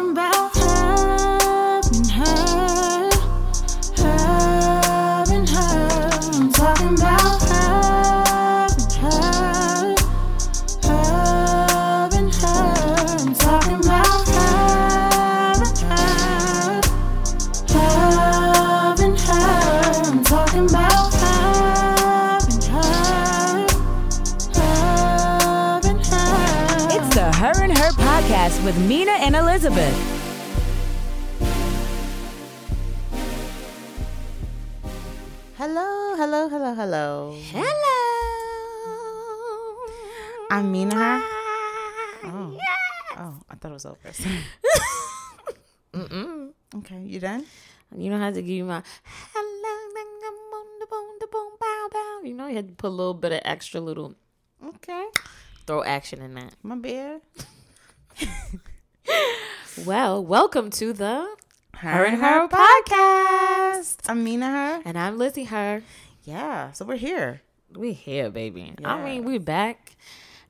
talking about was over. Mm-mm. Okay, you done? You don't have to give you my hello. You know, you had to put a little bit of extra little Okay, throw action in that. my bad. Well, welcome to the Her and Her podcast. I'm Mina Her. And I'm Lizzie Her. Yeah, so we're here. We here, baby. I mean, we back.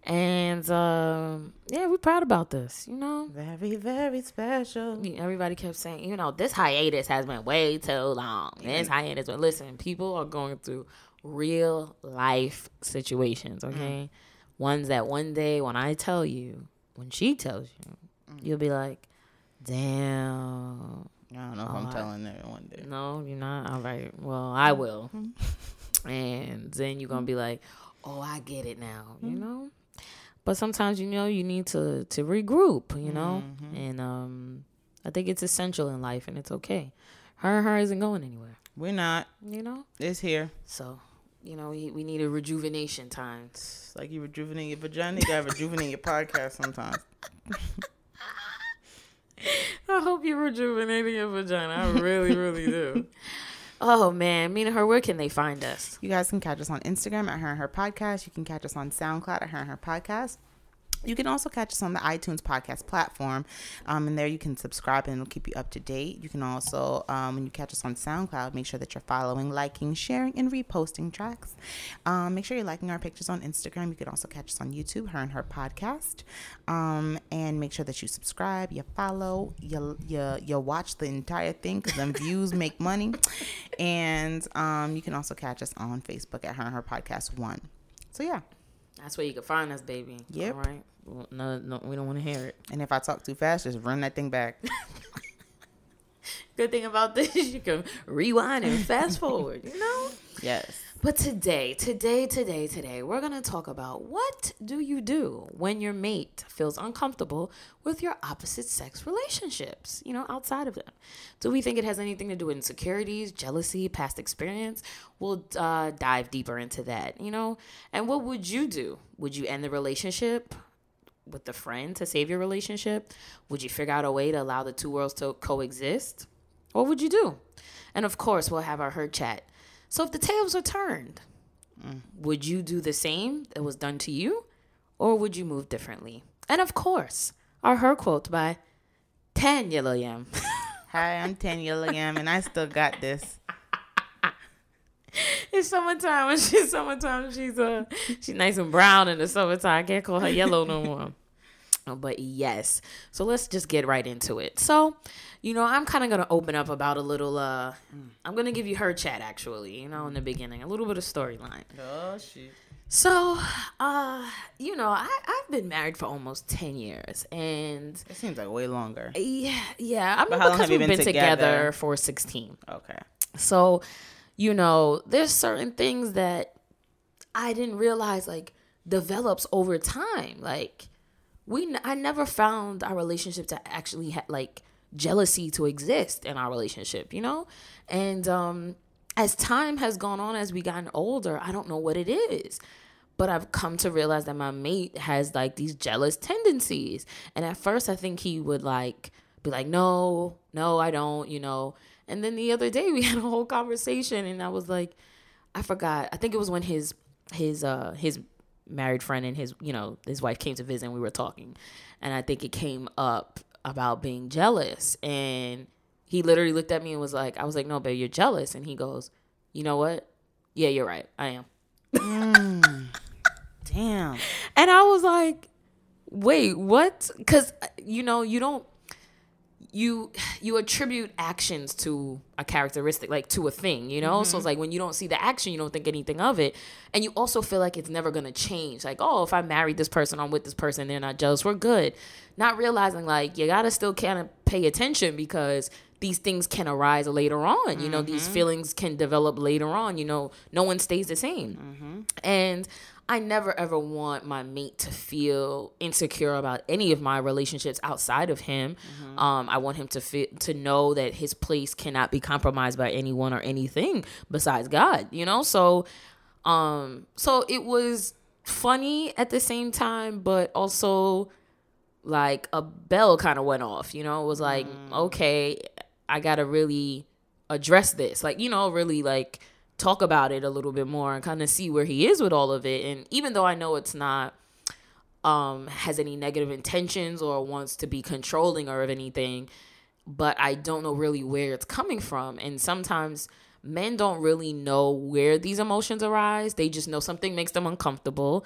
And um, yeah, we're proud about this, you know? Very, very special. Everybody kept saying, you know, this hiatus has been way too long. This hiatus, but listen, people are going through real life situations, mm-hmm. okay? Ones that one day when I tell you, when she tells you, mm. you'll be like, damn. I don't know if I'm telling it one day. No, you're not. All right. Well, I mm-hmm. will. Mm-hmm. and then you're going to be like, oh, I get it now, you know? But sometimes, you know, you need to, to regroup, you know? And um, I think it's essential in life and it's okay. Her and her isn't going anywhere, We're not. you know? It's here. So, you know, we, we need a rejuvenation time. It's like you rejuvenate your vagina. You gotta rejuvenate your podcast sometimes. I hope you're rejuvenating your vagina. I really, really do. Oh, man. Me and her, where can they find us? You guys can catch us on Instagram at Her and Her Podcast. You can catch us on SoundCloud at Her and Her Podcast. You can also catch us on the iTunes podcast platform. Um, and there you can subscribe and it'll keep you up to date. You can also, um, when you catch us on SoundCloud, make sure that you're following, liking, sharing, and reposting tracks. Um, make sure you're liking our pictures on Instagram. You can also catch us on YouTube, Her and Her Podcast. Um, and make sure that you subscribe, you follow, you, you, you watch the entire thing because them views make money. And um, you can also catch us on Facebook at Her and Her Podcast 1. So, yeah. That's where you can find us, baby. Yep. All right. Well, no, no, we don't want to hear it. And if I talk too fast, just run that thing back. Good thing about this, you can rewind and fast forward, you know? yes. But today, today, today, today, we're going to talk about what do you do when your mate feels uncomfortable with your opposite sex relationships, you know, outside of them. Do we think it has anything to do with insecurities, jealousy, past experience? We'll uh, dive deeper into that, you know? And what would you do? Would you end the relationship? with the friend to save your relationship? Would you figure out a way to allow the two worlds to coexist? What would you do? And of course, we'll have our her chat. So if the tables were turned, would you do the same that was done to you? Or would you move differently? And of course, our her quote by Tanya William. Hi, I'm Tanya Liam, and I still got this. it's summertime when she's summertime. She's uh she's nice and brown in the summertime. I can't call her yellow no more. Oh, But yes, so let's just get right into it. So, you know, I'm kind of gonna open up about a little. uh I'm gonna give you her chat actually. You know, in the beginning, a little bit of storyline. Oh, shit. So, uh, you know, I I've been married for almost ten years, and It seems like way longer. yeah, yeah. I mean, how long because have you been been together together? for sixteen. Okay. So, you know, there's certain things that I didn't realize like develops over time. Like we, I never found our relationship to actually ha- like jealousy to exist in our relationship, you know? And um as time has gone on as we gotten older, I don't know what it is. But I've come to realize that my mate has like these jealous tendencies. And at first I think he would like be like, "No, no, I don't," you know. And then the other day we had a whole conversation and I was like, I forgot. I think it was when his his uh his married friend and his you know his wife came to visit and we were talking. And i think it came up about being jealous. And he literally looked at me and was like i was like no babe you're jealous. And he goes you know what? Yeah you're right. I am. Mm. Damn. And I was like, wait, what? Cause uh, you know, you attribute actions to a characteristic like to a thing you know? So it's mm-hmm. like when you don't see the action you don't think anything of it. And you also feel like it's never gonna change. Like oh if i married this person i'm with this person they're not jealous we're good. Not realizing like you gotta still kind of pay attention because these things can arise later on you know? These mm-hmm. feelings can develop later on you know? No one stays the same. Mm-hmm. And I never ever want my mate to feel insecure about any of my relationships outside of him. Um, I want him to feel to know that his place cannot be compromised by anyone or anything besides God. You know, so um, so it was funny at the same time, but also like a bell kind of went off. You know, it was like okay, I gotta really address this. Like you know, really like talk about it a little bit more and kind of see where he is with all of it. And even though I know it's not um has any negative intentions or wants to be controlling or of anything, but I don't know really where it's coming from. And sometimes men don't really know where these emotions arise. They just know something makes them uncomfortable.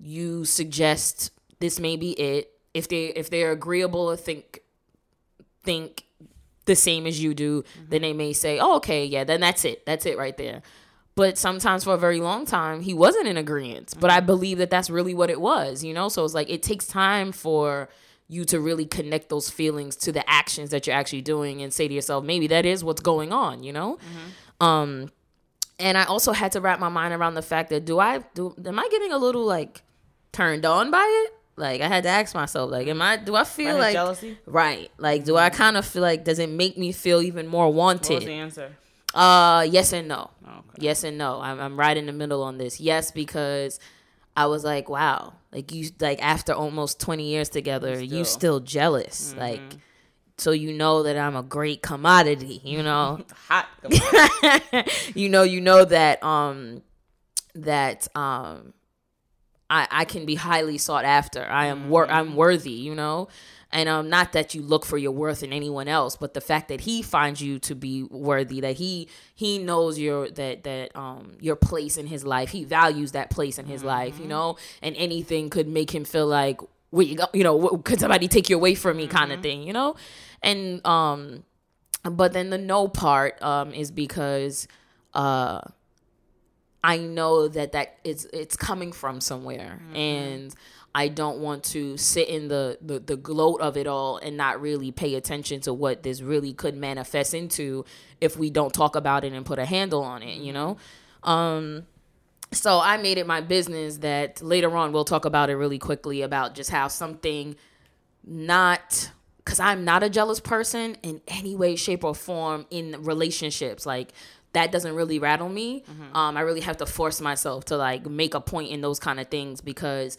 You suggest this may be it. If they if they're agreeable or think think the same as you do, mm-hmm. then they may say, "Oh, okay, yeah, then that's it. That's it right there." But sometimes for a very long time, he wasn't in agreement. But I mm-hmm. believe that that's really what it was, you know? So it's like it takes time for you to really connect those feelings to the actions that you're actually doing and say to yourself, maybe that is what's going on, you know? Mm-hmm. Um and I also had to wrap my mind around the fact that do I do am I getting a little like turned on by it? Like I had to ask myself, like, am I do I feel like jealousy? right? Like, do I kind of feel like does it make me feel even more What was the answer? Uh, yes and no. Oh, okay. Yes and no. I'm I'm right in the middle on this. Yes, because I was like, wow, like you like after almost 20 years together, you Still. still jealous, like. So you know that I'm a great commodity, you know. Hot. You know, you know that um that um I I can be highly sought after. I am wor- I'm worthy, you know. And um not that you look for your worth in anyone else, but the fact that he finds you to be worthy, that he he knows your that that um your place in his life. He values that place in his life, you know. And anything could make him feel like where you go, you know, could somebody take you away from me kind of thing, you know? And um but then the no part um is because uh I know that that it's it's coming from somewhere and I don't want to sit in the, the the gloat of it all and not really pay attention to what this really could manifest into if we don't talk about it and put a handle on it, you know? Um so I made it my business that later on we'll talk about it really quickly about just how something not because I'm not a jealous person in any way, shape, or form in relationships. Like that doesn't really rattle me. Um, I really have to force myself to like make a point in those kind of things because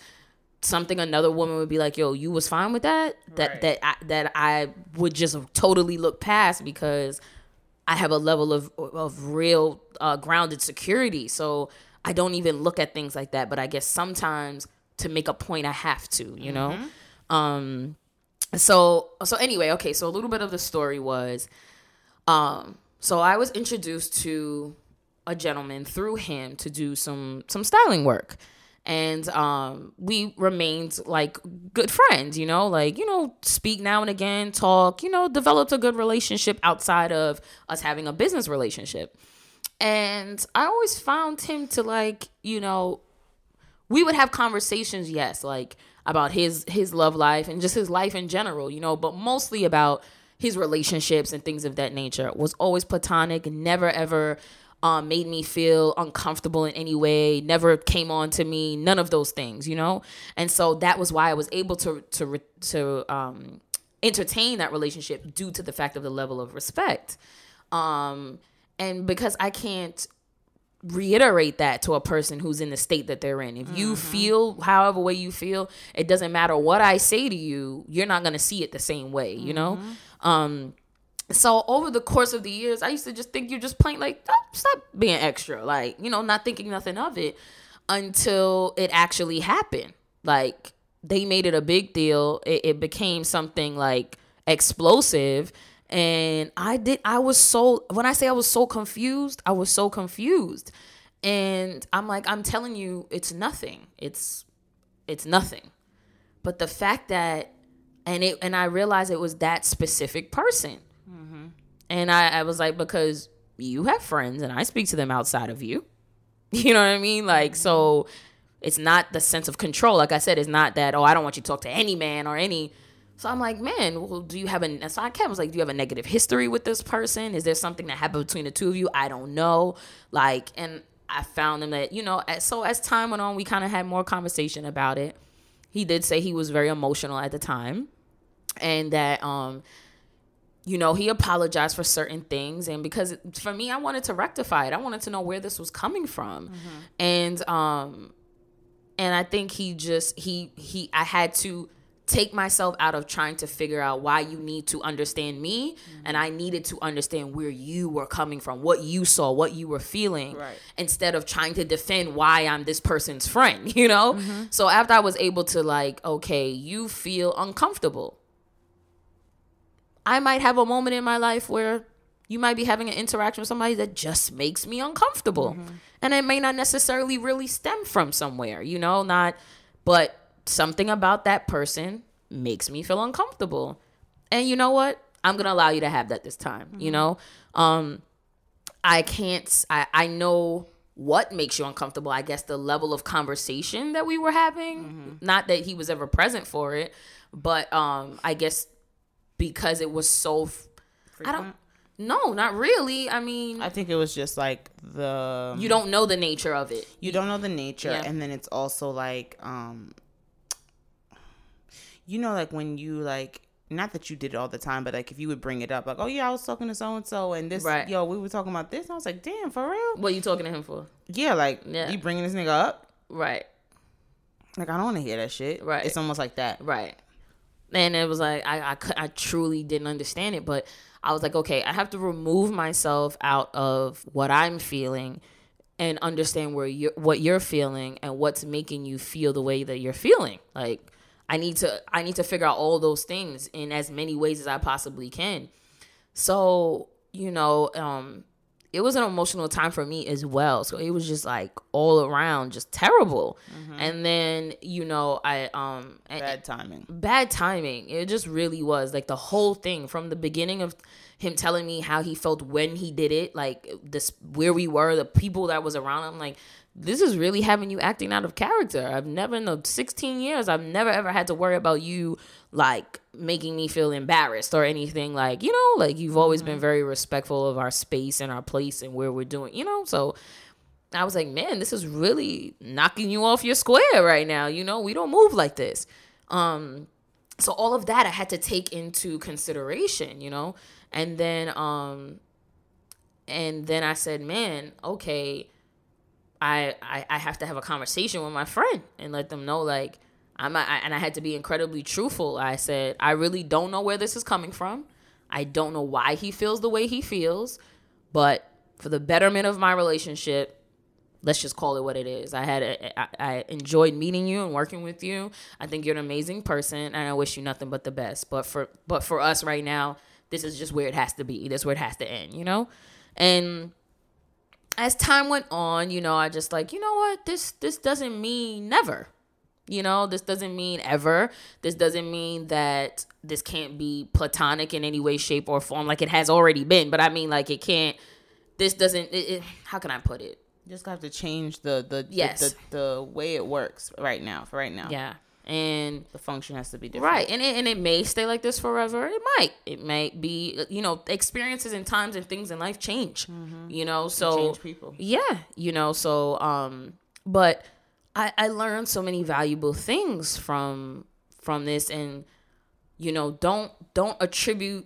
something another woman would be like, "Yo, you was fine with that." That Right. that I, that I would just totally look past because I have a level of of real uh, grounded security. So I don't even look at things like that. But I guess sometimes to make a point, I have to. You know. Um. So so anyway, okay. So a little bit of the story was, um. So I was introduced to a gentleman through him to do some some styling work. And um we remained like good friends you know like you know speak now and again talk you know developed a good relationship outside of us having a business relationship. And i always found him to like you know we would have conversations yes like about his his love life and just his life in general you know but mostly about his relationships and things of that nature. Was always platonic never ever um, made me feel uncomfortable in any way never came on to me none of those things you know? And so that was why i was able to to to um entertain that relationship due to the fact of the level of respect. Um and because i can't reiterate that to a person who's in the state that they're in. If you feel however way you feel, it doesn't matter what I say to you, you're not going to see it the same way, you know? Um so over the course of the years, I used to just think you're just plain like "Oh, stop being extra, like, you know, not thinking nothing of it until it actually happened. Like they made it a big deal. It, it became something like explosive and i did i was so when i say i was so confused i was so confused and i'm like i'm telling you it's nothing it's it's nothing but the fact that and it and I realized it was that specific person. Mm-hmm. And I, I was like, because you have friends and I speak to them outside of you. You know what I mean? Like, so mm-hmm. it's not the sense of control. Like I said, it's not that, oh, I don't want you to talk to any man or any. So I'm like, man, well, do you have a, so I kept, was like, do you have a negative history with this person? Is there something that happened between the two of you? I don't know. Like, and I found him that, you know, as, so as time went on, we kind of had more conversation about it. He did say he was very emotional at the time and that, um, you know, he apologized for certain things. And because for me, I wanted to rectify it. I wanted to know where this was coming from. And, um, and I think he just, he, he, I had to take myself out of trying to figure out why you need to understand me. Mm-hmm. And I needed to understand where you were coming from, what you saw, what you were feeling, Right. instead of trying to defend why I'm this person's friend, you know? Mm-hmm. So after I was able to, like, okay, you feel uncomfortable. I might have a moment in my life where you might be having an interaction with somebody that just makes me uncomfortable. Mm-hmm. And it may not necessarily really stem from somewhere, you know, not, but something about that person makes me feel uncomfortable. And you know what? I'm going to allow you to have that this time, you know? Um, I can't, I, I know what makes you uncomfortable. I guess the level of conversation that we were having, not that he was ever present for it, but um, I guess because it was so, f- I don't, no, not really. I mean, I think it was just like the you don't know the nature of it. you don't know the nature Yeah. and then it's also like um you know like when you like not that you did it all the time but like if you would bring it up like oh yeah i was talking to so and so and this Right. yo we were talking about this and i was like damn for real What you talking to him for? yeah like Yeah. you bringing this nigga up Right, like i don't want to hear that shit Right. it's almost like that right. And it was like I, I, I truly didn't understand it, but I was like, okay, I have to remove myself out of what I'm feeling and understand where you what you're feeling and what's making you feel the way that you're feeling. Like I need to I need to figure out all those things in as many ways as I possibly can. So, you know, um it was an emotional time for me as well. So it was just like all around just terrible. And then, you know, I um bad timing bad timing. It just really was like the whole thing from the beginning of him telling me how he felt when he did it, like this where we were, the people that was around him, like this is really having you acting out of character. I've never in the 16 years, I've never ever had to worry about you like making me feel embarrassed or anything like, you know, like you've always been very respectful of our space and our place and where we're doing, you know? So I was like, man, this is really knocking you off your square right now. You know, we don't move like this. Um, so all of that I had to take into consideration, you know, and then um, and then I said, man, okay, I I, I have to have a conversation with my friend and let them know like I'm not, and I had to be incredibly truthful. I said, I really don't know where this is coming from. I don't know why he feels the way he feels, but for the betterment of my relationship, let's just call it what it is. I had a, I, I enjoyed meeting you and working with you. I think you're an amazing person, and I wish you nothing but the best. But for but for us right now, this is just where it has to be. This is where it has to end. You know, and as time went on, you know, I just like you know what this this doesn't mean never. You know, this doesn't mean ever. This doesn't mean that this can't be platonic in any way, shape, or form, like it has already been. But I mean, like it can't. This doesn't. It, it, how can I put it? just have to change the the, the- Yes. the, the way it works right now for right now Yeah, and the function has to be different right, and it, and it may stay like this forever. It might. It might be. You know, experiences and times and things in life change. You know, so change people yeah you know so um but i i learned so many valuable things from from this and you know don't don't attribute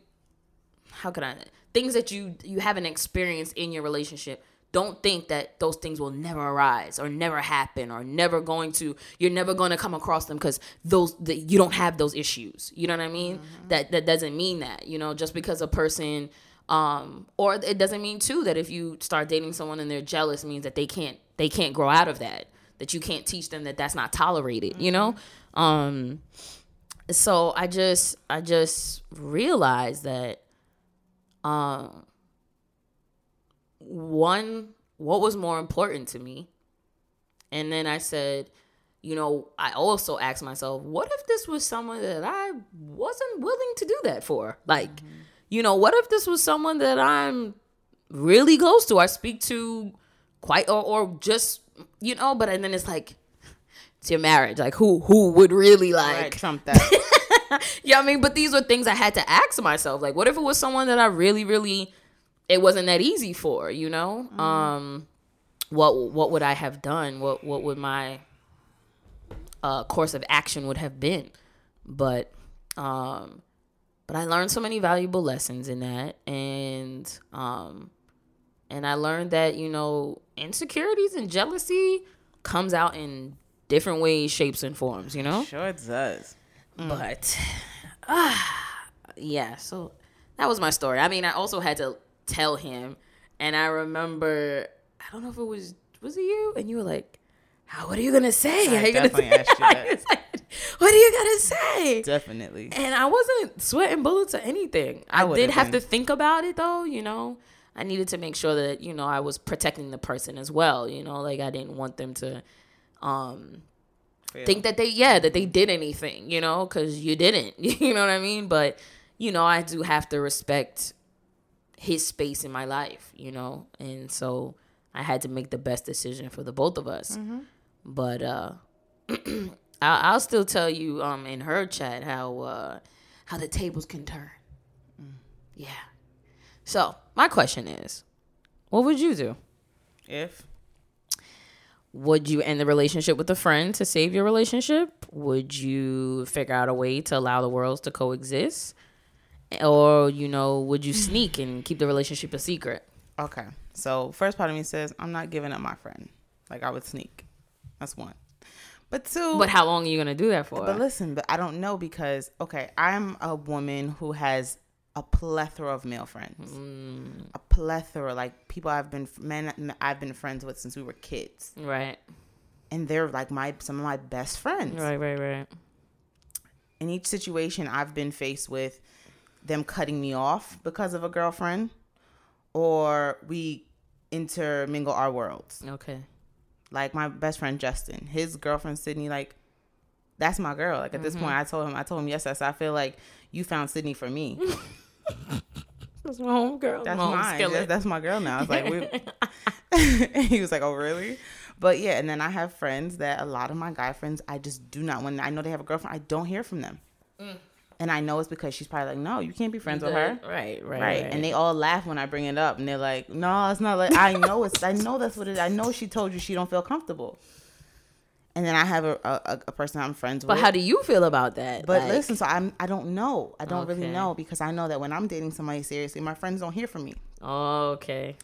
how can i things that you you haven't experienced in your relationship don't think that those things will never arise or never happen or never going to you're never going to come across them because those that you don't have those issues. You know what i mean? That that doesn't mean that you know just because a person um or it doesn't mean too that if you start dating someone and they're jealous means that they can't they can't grow out of that that you can't teach them that that's not tolerated you know? Um so i just i just realized that um one what was more important to me and then i said you know, I also asked myself, what if this was someone that I wasn't willing to do that for? Like, you know, what if this was someone that I'm really close to, I speak to quite, or, or just, you know, but and then it's like, it's your marriage. Like, who who would really like Right, trump that. yeah, I mean, but these were things I had to ask myself. Like, what if it was someone that I really, really, it wasn't that easy for, you know? Um, what what would I have done? What what would my uh, course of action would have been? But um, but I learned so many valuable lessons in that, and um, and I learned that you know insecurities and jealousy comes out in different ways, shapes, and forms. You know sure it does. but ah, yeah so that was my story i mean i also had to tell him and i remember i don't know if it was was it you and you were like how what are you gonna say I you gonna say? asked you that. Like, what are you gonna say Definitely. and i wasn't sweating bullets or anything i, would did have been. to think about it though you know i needed to make sure that you know i was protecting the person as well you know like i didn't want them to um Feel. think that they yeah that they did anything you know because you didn't you know what i mean but you know i do have to respect his space in my life you know? And so i had to make the best decision for the both of us. But uh I'll, I'll still tell you um in her chat how uh how the tables can turn. Yeah. So my question is what would you do? If? Would you end the relationship with a friend to save your relationship? Would you figure out a way to allow the worlds to coexist? Or, you know, would you sneak and keep the relationship a secret? okay, so first part of me says I'm not giving up my friend. Like I would sneak. That's one. But two. But how long are you going to do that for? But listen, but I don't know because okay, I'm a woman who has a plethora of male friends. Mm. A plethora, like people I've been men I've been friends with since we were kids, right. and they're like my some of my best friends. Right, right, right. In each situation, I've been faced with them cutting me off because of a girlfriend, or we intermingle our worlds. Okay. like my best friend Justin, his girlfriend Sydney, like that's my girl. Like at this Mm-hmm. point, I told him, I told him yes, I I feel like you found Sydney for me. That's my home girl. That's my mine. That's, that's my girl now. I was like, we. he was like, oh really? But yeah, and then I have friends that a lot of my guy friends, I just do not. When I know they have a girlfriend, I don't hear from them. And I know it's because she's probably like, no, you can't be friends with her. Right, right, Right. And they all laugh when I bring it up and they're like, no, it's not like I know it's I know that's what it is. I know she told you she don't feel comfortable. And then I have a a, a person I'm friends But with. But how do you feel about that? but Like, listen, so I'm I don't know. I don't really know because I know that when I'm dating somebody seriously, my friends don't hear from me. Okay.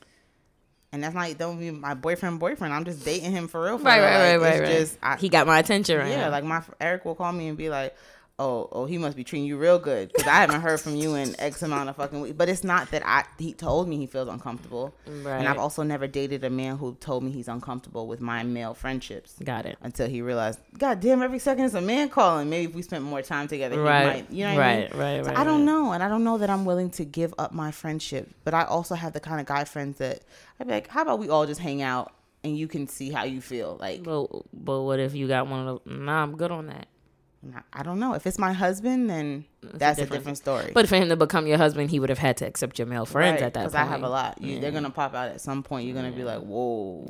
And that's not don't be my boyfriend boyfriend. I'm just dating him for real. For Right, real. right, right, Like, right, it's right. Just, I, he got my attention right yeah, now. like my Eric will call me and be like, "Oh, oh, he must be treating you real good because I haven't heard from you in X amount of fucking weeks." But it's not that I he told me he feels uncomfortable, Right. and I've also never dated a man who told me he's uncomfortable with my male friendships got it. until he realized, God damn, every second is a man calling. Maybe if we spent more time together, he Right. might, you know what I mean? Right, right, So right, I don't right. know, and I don't know that I'm willing to give up my friendship. But I also have the kind of guy friends that I'd be like, how about we all just hang out and you can see how you feel, like. But, but what if you got one of the, nah, I'm good on that. I don't know. If it's my husband, then that's a different, different- story. But for him to become your husband, he would have had to accept your male friends at that point. Because I have a lot. You, They're gonna pop out at some point. You're gonna be like, whoa.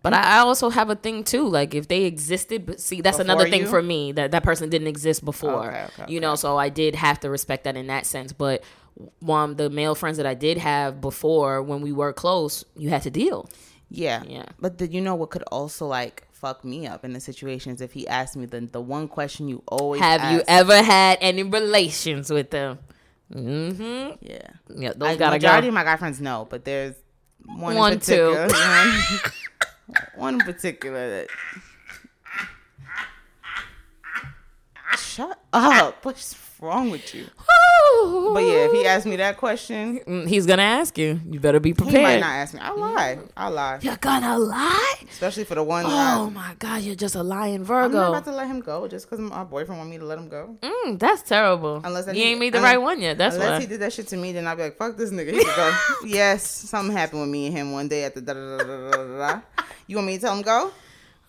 But I I also have a thing too. Like if they existed, but see, that's another thing you? for me that that person didn't exist before. Okay, okay, You know, so I did have to respect that in that sense. But one the male friends that I did have before, when we were close, you had to deal. Yeah. Yeah. But the, you know what could also like fuck me up in the situations if he asked me the the one question you always Have you ever had any relations with them? Mm-hmm. Yeah. Yeah, those I, gotta majority go. of my guy friends know, but there's one, One, in two. particular. One, one in particular that. Shut up! What's wrong with you? But yeah, if he asked me that question, Mm, he's gonna ask you. You better be prepared. he might not ask me. I lie. I lie. You're gonna lie? Especially for the one. Oh that my god, you're just a lying Virgo. I'm not about to let him go just because my boyfriend want me to let him go. Mm, that's terrible. Unless that you he- ain't made the right one yet. That's Unless why. he did that shit to me, then I'd be like, fuck this nigga. He go. yes, something happened with me and him one day at the da da da da da da. da. You want me to tell him go?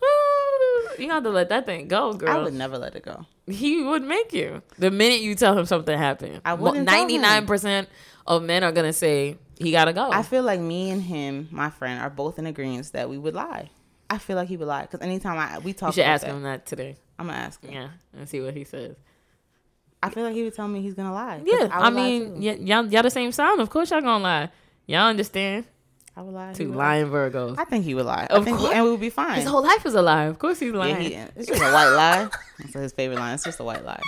you have to let that thing go, girl. I would never let it go. He would make you the minute you tell him something happened. I wouldn't. Ninety nine percent of men are gonna say he gotta go. I feel like me and him, my friend, are both in agreement that we would lie. I feel like he would lie because anytime I we talk, you should ask that, him that today. I'm gonna ask him. Yeah, and see what he says. I feel like he would tell me he's gonna lie. Yeah, would I, mean, y- y'all, y'all the same sound. Of course, y'all gonna lie. Y'all understand? I would lie. would lying Virgos. I think he would lie. Of I think, course. and we would be fine. His whole life is a lie. Of course, he's yeah, lying. he, it's just a white lie. That's his favorite line. It's just a white lie.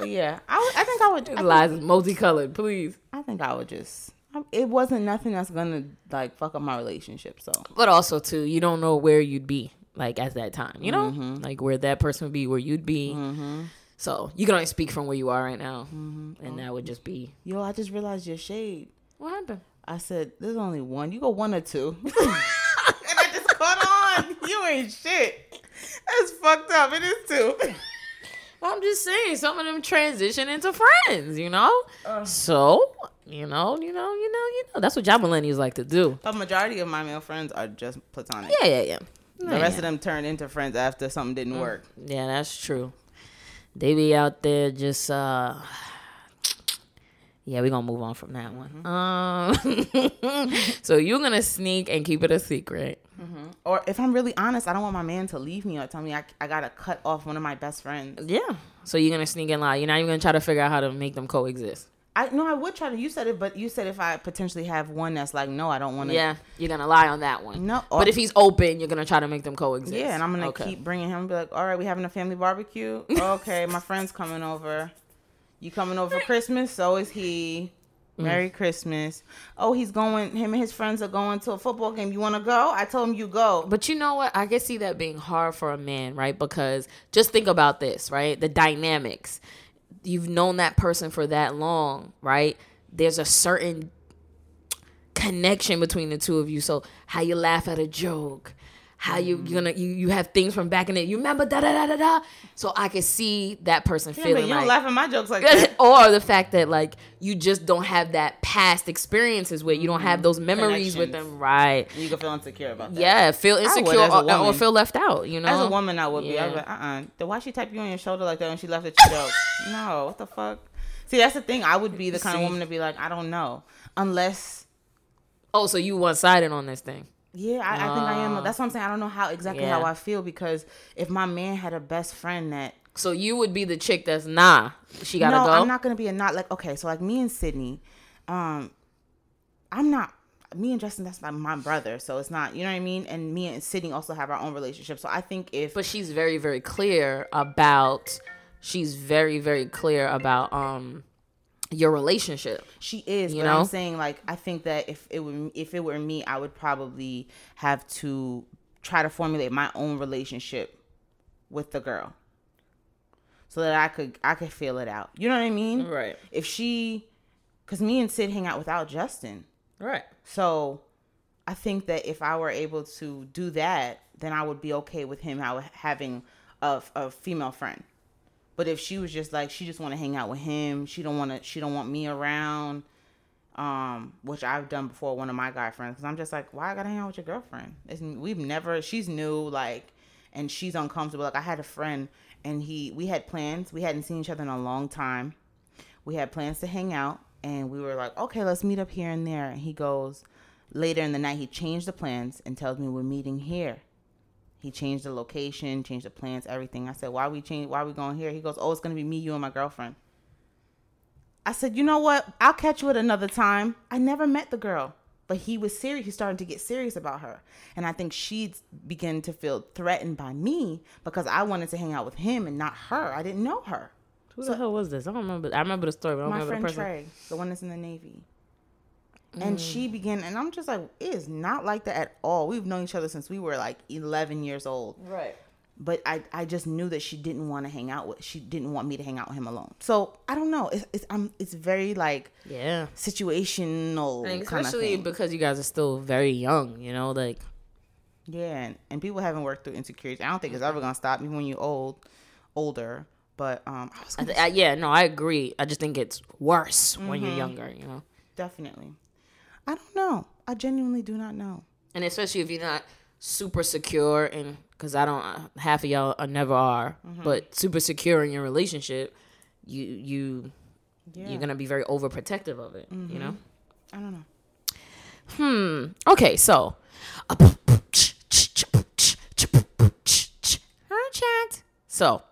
But yeah, I, would, I think I would. I His think, lies is multicolored. Please. I think I would just. It wasn't nothing that's gonna like fuck up my relationship. So But also too, you don't know where you'd be like at that time. You know, Mm-hmm. like where that person would be, where you'd be. So you can only speak from where you are right now, Mm-hmm. and that would just be yo, I just realized your shade. what happened. I said, "There's only one. You go one or two. and I just caught on. You ain't shit. That's fucked up. It is two. Well, I'm just saying, some of them transition into friends. You know, so you know, you know, you know, you know. That's what y'all millennials like to do. A majority of my male friends are just platonic. Yeah, yeah, yeah. The rest of them turned into friends after something didn't work. Yeah, that's true. They be out there just uh Yeah, we're gonna move on from that one. Um So you're gonna sneak and keep it a secret. Or if I'm really honest, I don't want my man to leave me or tell me I, I gotta cut off one of my best friends. Yeah. So you're gonna sneak and lie. You're not even gonna try to figure out how to make them coexist. I no, I would try to. You said it, but you said if I potentially have one that's like, no, I don't want to. Yeah, you're gonna lie on that one. No, but if he's open, you're gonna try to make them coexist. Yeah, and I'm gonna Okay. keep bringing him. and Be like, all right, we having a family barbecue. okay, my friend's coming over. You coming over for Christmas? So is he. Mm. Merry Christmas. Oh, he's going. Him and his friends are going to a football game. You want to go? I told him you go. But you know what? I can see that being hard for a man, right? Because just think about this, right? The dynamics. You've known that person for that long, right? There's a certain connection between the two of you. So how you laugh at a joke, how you Mm. gonna you, you have things from back in it. You remember da da da da da. So I can see that person Yeah, feeling you like laugh at my jokes like that. or the fact that like you just don't have that past experiences where you don't have those memories with Mm-hmm. Them, right? You can feel insecure about that. Yeah, feel insecure or, or feel left out. You know, As a woman, I would be. I'd be like, uh uh Then why she tap you on your shoulder like that when she left at joke? No, what the fuck? See, that's the thing. I would be the kind See. of woman to be like, I don't know. Unless, Oh, so you one sided on this thing? Yeah, I, I think I am. That's what I'm saying. I don't know how exactly Yeah. how I feel because if my man had a best friend that. So you would be the chick that's nah, she gotta no, go. I'm not going to be a not like, okay, so like me and Sydney, um, I'm not. Me and Justin, that's my, my brother, so it's not, you know what I mean. And me and Sydney also have our own relationship, so I think if but she's very, very clear about. She's very, very clear about um your relationship. She is, You but know? I'm saying like I think that if it were if it were me, I would probably have to try to formulate my own relationship with the girl, so that I could I could feel it out. You know what I mean? Right. If she, because me and Sid hang out without Justin, Right. so I think that if I were able to do that, then I would be okay with him having a, a female friend. But if she was just like she just want to hang out with him, she don't want to she don't want me around, um, which I've done before one of my guy friends because I'm just like, why I gotta hang out with your girlfriend? It's, we've never she's new like, and she's uncomfortable. Like I had a friend and he we had plans. We hadn't seen each other in a long time. We had plans to hang out and we were like, okay, let's meet up here and there. And he goes later in the night he changed the plans and tells me we're meeting here. He changed the location, changed the plans, everything. I said, "Why we change? Why we going here?" He goes, "Oh, it's gonna be me, you, and my girlfriend." I said, "You know what? I'll catch you at another time." I never met the girl, but he was serious. He's starting to get serious about her, and I think she began to feel threatened by me because I wanted to hang out with him and not her. I didn't know her. Who the hell was this? I don't remember. I remember the story, but I don't My remember friend the person. Trey, the one that's in the Navy. And she began, and I'm just like, it is not like that at all. We've known each other since we were like 11 years old. Right. but I, I just knew that she didn't want to hang out with she didn't want me to hang out with him alone so i don't know it's it's, I'm, it's very like Yeah. situational And especially thing. because you guys are still very young, you know, like yeah and, and people haven't worked through insecurities i don't think it's ever gonna stop even when you're old older but um I was I th- I, yeah, no, I agree. I just think it's worse when Mm-hmm. you're younger, you know. definitely i don't know i genuinely do not know And especially if you're not super secure and because I don't half of y'all are never are, Mm-hmm. but super secure in your relationship, you you Yeah. Mm-hmm. you're gonna be very overprotective of it. You know. I don't know. Hmm. Okay, so. Her chat. So,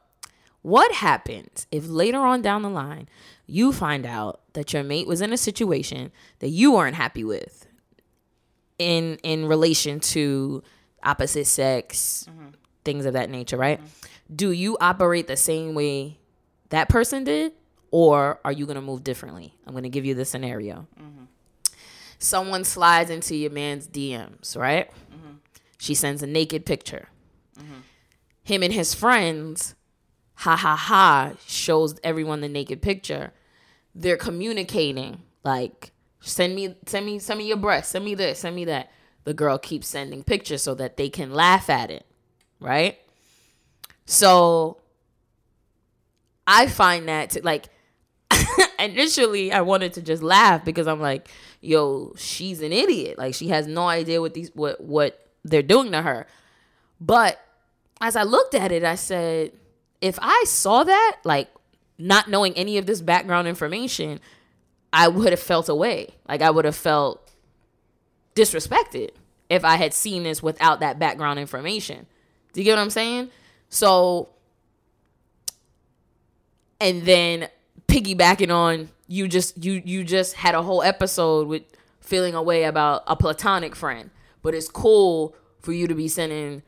what happens if later on down the line you find out that your mate was in a situation that you weren't happy with in in relation to opposite sex, mm-hmm. things of that nature, right? Mm-hmm. Do you operate the same way that person did or are you going to move differently? I'm going to give you the scenario mm-hmm. someone slides into your man's DMs, right? She sends a naked picture. Him and his friends, ha ha ha, shows everyone the naked picture. They're communicating like, send me, send me, send me your breast, send me this, send me that. The girl keeps sending pictures so that they can laugh at it, right? So I find that to, like initially I wanted to just laugh because I'm like, yo, she's an idiot. Like she has no idea what these what what they're doing to her. But as I looked at it, I said, if I saw that, like not knowing any of this background information, I would have felt away. Like I would have felt disrespected if I had seen this without that background information. Do you get what I'm saying? So and then piggybacking on you just you you just had a whole episode with feeling away about a platonic friend but it's cool for you to be sending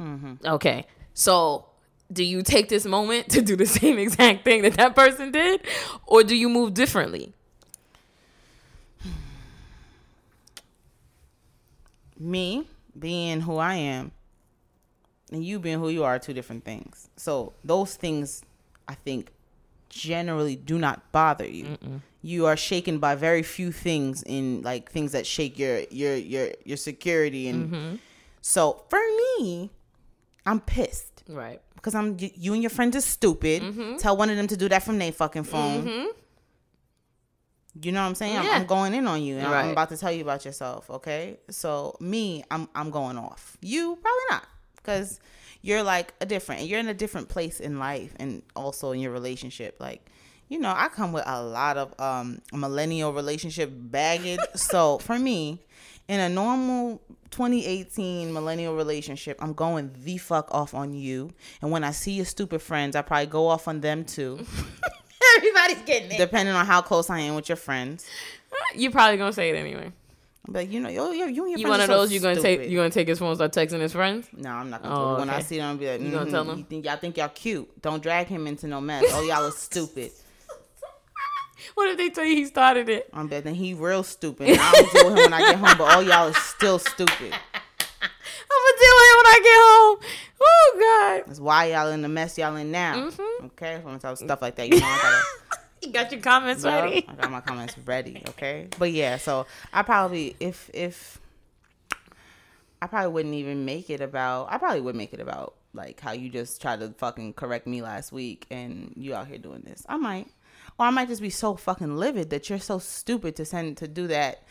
mm-hmm. okay so do you take this moment to do the same exact thing that that person did or do you move differently Me being who I am and you being who you are are two different things. So those things I think generally do not bother you. You are shaken by very few things in like things that shake your your your your security and mm-hmm. so for me I'm pissed right because I'm you and your friends are stupid. Tell one of them to do that from their fucking phone. You know what I'm saying? I'm, Yeah. I'm going in on you, and I'm about to tell you about yourself. Okay, so me, I'm I'm going off. You probably not, because you're like a different. You're in a different place in life, and also in your relationship. Like, you know, I come with a lot of um millennial relationship baggage. so for me, in a normal 2018 millennial relationship, I'm going the fuck off on you. And when I see your stupid friends, I probably go off on them too. everybody's getting it depending on how close I am with your friends. you're probably gonna say it anyway But you know, yo, yo, you and your you friends one are of so those you gonna take you gonna take his phone and start texting his friends No, I'm not gonna. Oh, tell you. When I see them, I'll be like, You gonna "Mhm, tell them? You think y'all think y'all cute? Don't drag him into no mess. Oh, y'all are stupid. What if they tell you he started it I'm betting he real stupid. I don't deal with him when I get home, but all y'all is still stupid. I'm gonna deal with it when I get home. Oh God. That's why y'all in the mess y'all in now. Mm-hmm. Okay, if I'm gonna talk stuff like that, you know, I gotta. You got your comments ready. I got my comments ready. Okay, but yeah, so I probably if if I probably wouldn't even make it about. I probably would make it about like how you just tried to fucking correct me last week and you out here doing this. I might, or I might just be so fucking livid that you're so stupid to send to do that,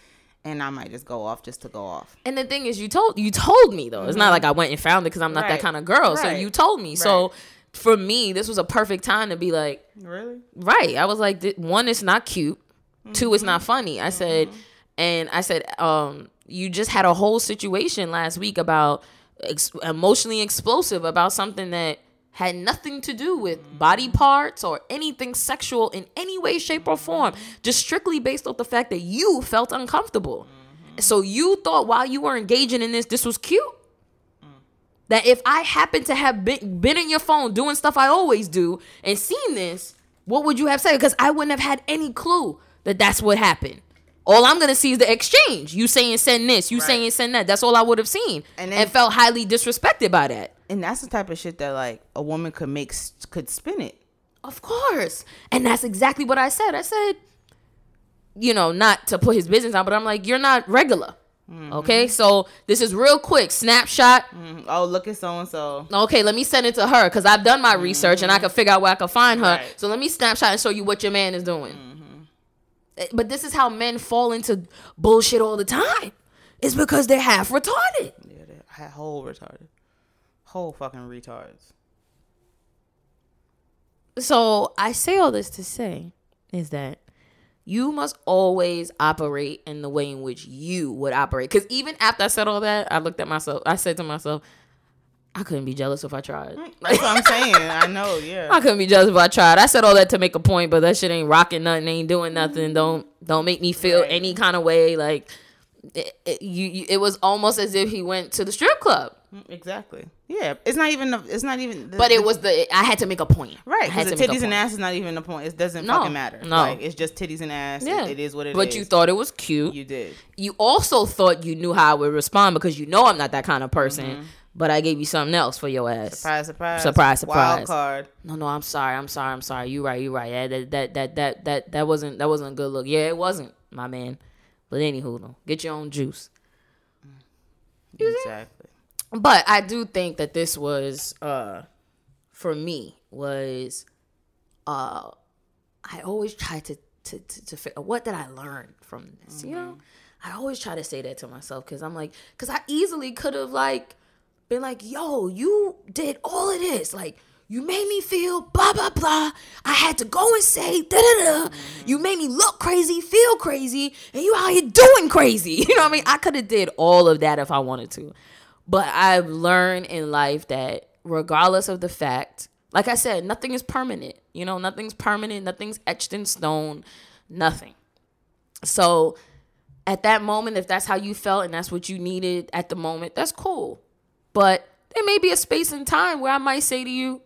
and I might just go off just to go off. And the thing is, you told you told me though. It's not mm-hmm. like I went and found it because I'm not that kind of girl. So you told me. So for me, this was a perfect time to be like, Really? right. I was like, one, it's not cute. Two, it's not mm-hmm. funny. I said, mm-hmm. and I said, um, you just had a whole situation last week about ex- emotionally explosive about something that had nothing to do with body parts or anything sexual in any way, shape, or form. Just strictly based off the fact that you felt uncomfortable. So you thought while you were engaging in this, this was cute. That if I happened to have been, been in your phone doing stuff I always do and seen this, what would you have said? Because I wouldn't have had any clue that that's what happened. All I'm gonna see is the exchange. You saying send this, you Right. saying send that. That's all I would have seen, And and, felt highly disrespected by that. And that's the type of shit that like a woman could make could spin it. Of course. And that's exactly what I said. I said, you know, not to put his business out, but I'm like, you're not regular. Okay, so this is real quick snapshot. Mm, Oh, look at so and so. Okay, let me send it to her because I've done my research and I can figure out where I can find her. Right. So let me snapshot and show you what your man is doing. Eh, But this is how men fall into bullshit all the time. It's because they're half retarded. Yeah, they're whole retarded, whole fucking retards. So I say all this to say is that you must always operate in the way in which you would operate. Because even after I said all that, I looked at myself. I said to myself, I couldn't be jealous if I tried. Mm, that's what I'm saying. I know, yeah. I couldn't be jealous if I tried. I said all that to make a point, but that shit ain't rocking nothing, ain't doing nothing. Mm. Don't don't make me feel Right. any kind of way. Like it, it, you, you, it was almost as if he went to the strip club. Exactly. Yeah. It's not even. the- It's not even. the- But it was the I had to make a point. Right, because to the make a titties and ass is not even the point. It doesn't No, fucking matter. no. like it's just titties and ass. Yeah, it is what it is. But you thought it was cute. you did. you also thought you knew how I would respond because you know I'm not that kind of person. Mm-hmm. But I gave you something else for your ass. Surprise, surprise, Surprise, Wild surprise. card. No, no, I'm sorry. I'm sorry. I'm sorry. You right. You right. Yeah, that that that that that that wasn't that wasn't a good look. Yeah, it wasn't, my man. But anywho, though, get your own juice. Exactly. But I do think that this was uh for me was uh I always try to to to, to figure what did I learn from this, you know? I always try to say that to myself cuz I'm like cuz I easily could have like been like, "Yo, you did all of this." Like you made me feel blah blah blah. I had to go and say da da da. You made me look crazy, feel crazy, and you out here doing crazy. You know what I mean? I could have did all of that if I wanted to. But I've learned in life that regardless of the fact, like I said, nothing is permanent. You know, nothing's permanent, nothing's etched in stone, nothing. So at that moment, if that's how you felt and that's what you needed at the moment, that's cool. But there may be a space and time where I might say to you, "Mm,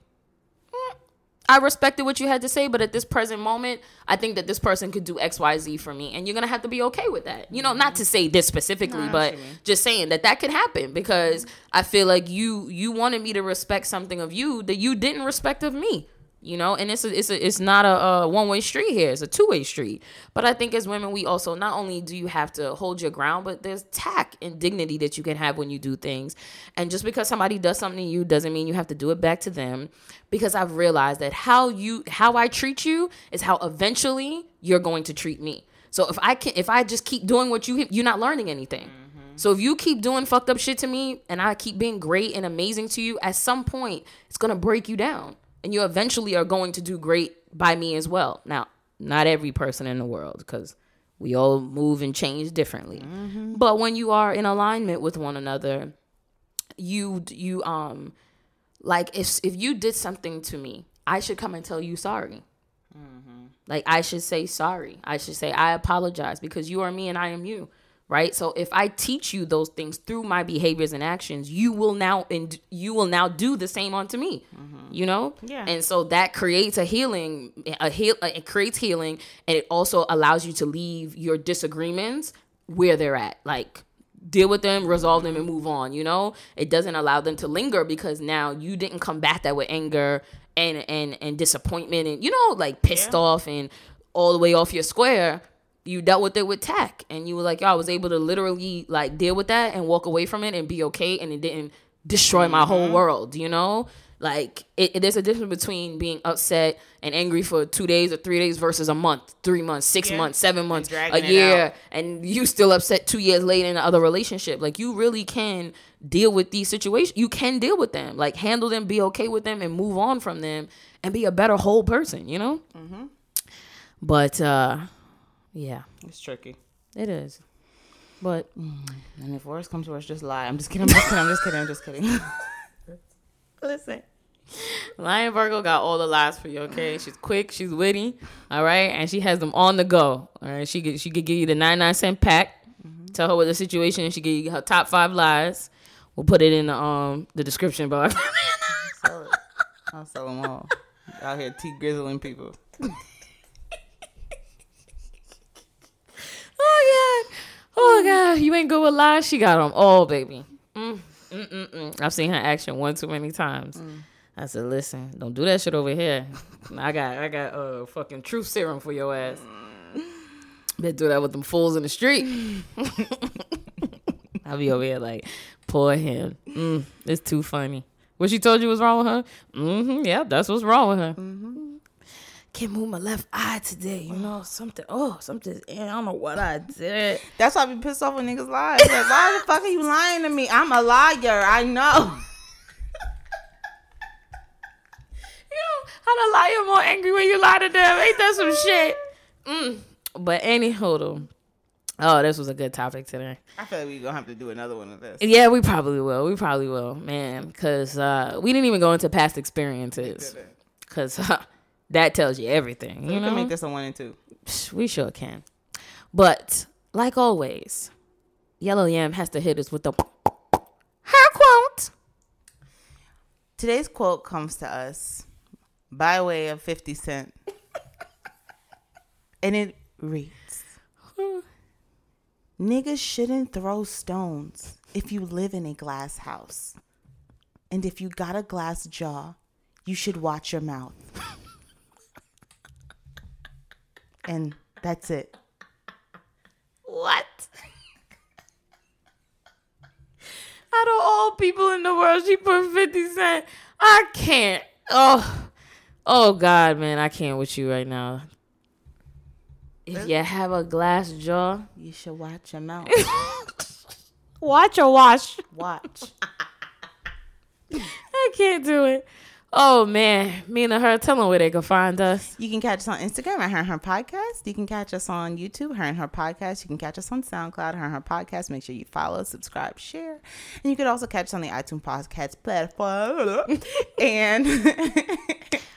I respected what you had to say, but at this present moment, I think that this person could do X, Y, Z for me, and you're gonna have to be okay with that. You know, not to say this specifically, but just saying that that could happen because I feel like you you wanted me to respect something of you that you didn't respect of me. You know, and it's a, it's a, it's not a, a one way street here; it's a two way street. But I think as women, we also not only do you have to hold your ground, but there's tact and dignity that you can have when you do things. And just because somebody does something to you doesn't mean you have to do it back to them. Because I've realized that how you how I treat you is how eventually you're going to treat me. So if I can if I just keep doing what you you're not learning anything. Mm-hmm. So if you keep doing fucked up shit to me and I keep being great and amazing to you, at some point it's gonna break you down. And you eventually are going to do great by me as well. Now, not every person in the world, because we all move and change differently. But when you are in alignment with one another, you you um like if if you did something to me, I should come and tell you sorry. Like I should say sorry. I should say I apologize because you are me and I am you. Right? So if I teach you those things through my behaviors and actions, you will now and you will now do the same onto me. Mm-hmm. You know? Yeah. And so that creates a healing a heal uh, it creates healing and it also allows you to leave your disagreements where they're at. Like deal with them, resolve them, and move on. You know, it doesn't allow them to linger because now you didn't combat that with anger and and and disappointment and you know like pissed off and all the way off your square. You dealt with it with tact, and you were like, "Yo, I was able to literally like deal with that and walk away from it and be okay, and it didn't destroy my whole world." You know, like it, it- there's a difference between being upset and angry for two days or three days versus a month, three months, six Yeah. months, seven months, a year, and you still upset two years later in another relationship. Like you really can deal with these situations. You can deal with them, like handle them, be okay with them, and move on from them, and be a better whole person. You know. Mm-hmm. But uh, yeah, It's tricky. it is. But And if worse comes to worse, just lie. I'm just kidding. I'm just kidding. I'm just kidding. I'm just kidding. listen. Lion Virgo got all the lies for you, okay? She's quick, she's witty, all right, and she has them on the go. All right, she could she could give you the 99 cent pack, tell her what the situation is, she give you her top five lies. We'll put it in the um the description box. I'll sell them all. Out here, T grizzling people. oh god. Oh god, you ain't good with lies. She got them all, baby. Mm, mm, mm, mm. I've seen her action one too many times. I said, listen, don't do that shit over here. I got I got uh fucking truth serum for your ass. Better do that with them fools in the street. I'll be over here like, poor him. Mm, it's too funny. What she told you was wrong with her? Mm-hmm. Yeah, that's what's wrong with her. Can't move my left eye today. You know, something. Oh, something. I don't know what I did. That's why I be pissed off when niggas lie. Like, why the fuck are you lying to me? I'm a liar. I know. You know how to lie, you're more angry when you lie to them. Ain't that some shit? Mm. But anywho, though. Oh, this was a good topic today. I feel like we're gonna have to do another one of this. Yeah, we probably will. We probably will, man. Because uh, we didn't even go into past experiences. Because uh, that tells you everything. We You can make this a one and two. We sure can. But like always, Yellow Yam has to hit us with the her quote. Today's quote comes to us by way of 50 Cent. and it reads Niggas shouldn't throw stones if you live in a glass house. And if you got a glass jaw, you should watch your mouth. and that's it. What? Out of all people in the world, she put 50 Cent. I can't. Oh, oh God, man, I can't with you right now. If you have a glass jaw, You should watch your mouth. watch or wash. Watch. I can't do it. Oh man, me and her, tell them where they can find us. You can catch us on Instagram at Her and Her Podcast. You can catch us on YouTube, Her and Her Podcast. You can catch us on SoundCloud, Her and Her Podcast. Make sure you follow, subscribe, share. And you can also catch us on the iTunes Podcast platform and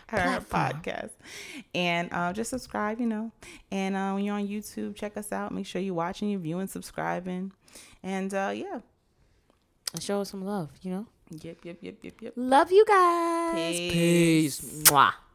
Her Podcast. And uh, just subscribe, you know. And uh, when you're on YouTube, check us out. Make sure you're watching, you're viewing, subscribing. And uh, yeah. And show us some love, you know? Yep, yep, yep, yep, yep. Love you guys. Peace. Mwah.